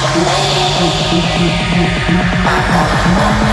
Fuck me. I want more.